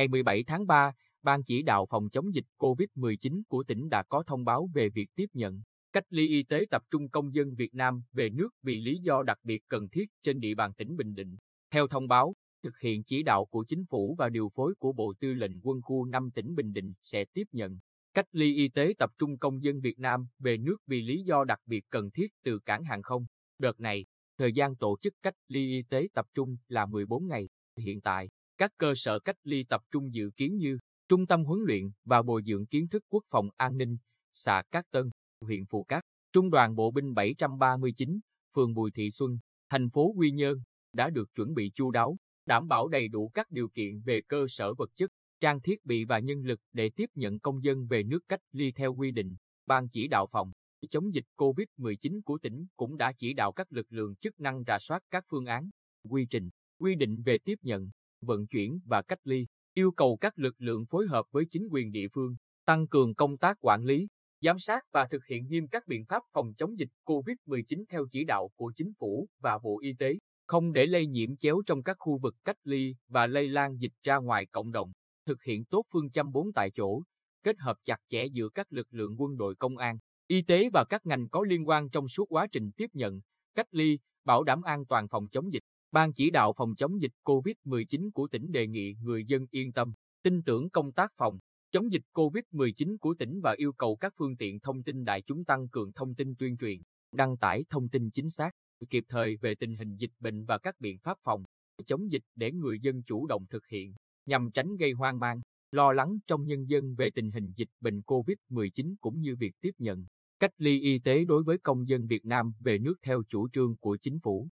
Ngày 17 tháng 3, Ban chỉ đạo phòng chống dịch COVID-19 của tỉnh đã có thông báo về việc tiếp nhận, cách ly y tế tập trung công dân Việt Nam về nước vì lý do đặc biệt cần thiết trên địa bàn tỉnh Bình Định. Theo thông báo, thực hiện chỉ đạo của chính phủ và điều phối của Bộ Tư lệnh Quân khu 5 tỉnh Bình Định sẽ tiếp nhận, cách ly y tế tập trung công dân Việt Nam về nước vì lý do đặc biệt cần thiết từ cảng hàng không. Đợt này, thời gian tổ chức cách ly y tế tập trung là 14 ngày. Hiện tại, các cơ sở cách ly tập trung dự kiến như Trung tâm huấn luyện và bồi dưỡng kiến thức quốc phòng an ninh, xã Cát Tân, huyện Phù Cát, Trung đoàn Bộ binh 739, phường Bùi Thị Xuân, thành phố Quy Nhơn, đã được chuẩn bị chu đáo, đảm bảo đầy đủ các điều kiện về cơ sở vật chất, trang thiết bị và nhân lực để tiếp nhận công dân về nước cách ly theo quy định. Ban chỉ đạo phòng chống dịch COVID-19 của tỉnh cũng đã chỉ đạo các lực lượng chức năng rà soát các phương án, quy trình, quy định về tiếp nhận, vận chuyển và cách ly, yêu cầu các lực lượng phối hợp với chính quyền địa phương, tăng cường công tác quản lý, giám sát và thực hiện nghiêm các biện pháp phòng chống dịch COVID-19 theo chỉ đạo của chính phủ và Bộ Y tế, không để lây nhiễm chéo trong các khu vực cách ly và lây lan dịch ra ngoài cộng đồng, thực hiện tốt phương châm bốn tại chỗ, kết hợp chặt chẽ giữa các lực lượng quân đội công an, y tế và các ngành có liên quan trong suốt quá trình tiếp nhận, cách ly, bảo đảm an toàn phòng chống dịch. Ban chỉ đạo phòng chống dịch COVID-19 của tỉnh đề nghị người dân yên tâm, tin tưởng công tác phòng chống dịch COVID-19 của tỉnh và yêu cầu các phương tiện thông tin đại chúng tăng cường thông tin tuyên truyền, đăng tải thông tin chính xác, kịp thời về tình hình dịch bệnh và các biện pháp phòng chống dịch để người dân chủ động thực hiện, nhằm tránh gây hoang mang, lo lắng trong nhân dân về tình hình dịch bệnh COVID-19 cũng như việc tiếp nhận, cách ly y tế đối với công dân Việt Nam về nước theo chủ trương của chính phủ.